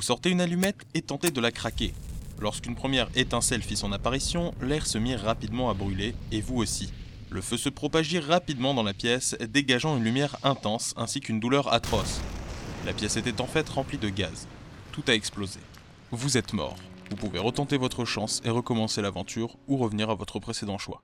Vous sortez une allumette et tentez de la craquer. Lorsqu'une première étincelle fit son apparition, l'air se mit rapidement à brûler, et vous aussi. Le feu se propagit rapidement dans la pièce, dégageant une lumière intense ainsi qu'une douleur atroce. La pièce était en fait remplie de gaz. Tout a explosé. Vous êtes mort. Vous pouvez retenter votre chance et recommencer l'aventure ou revenir à votre précédent choix.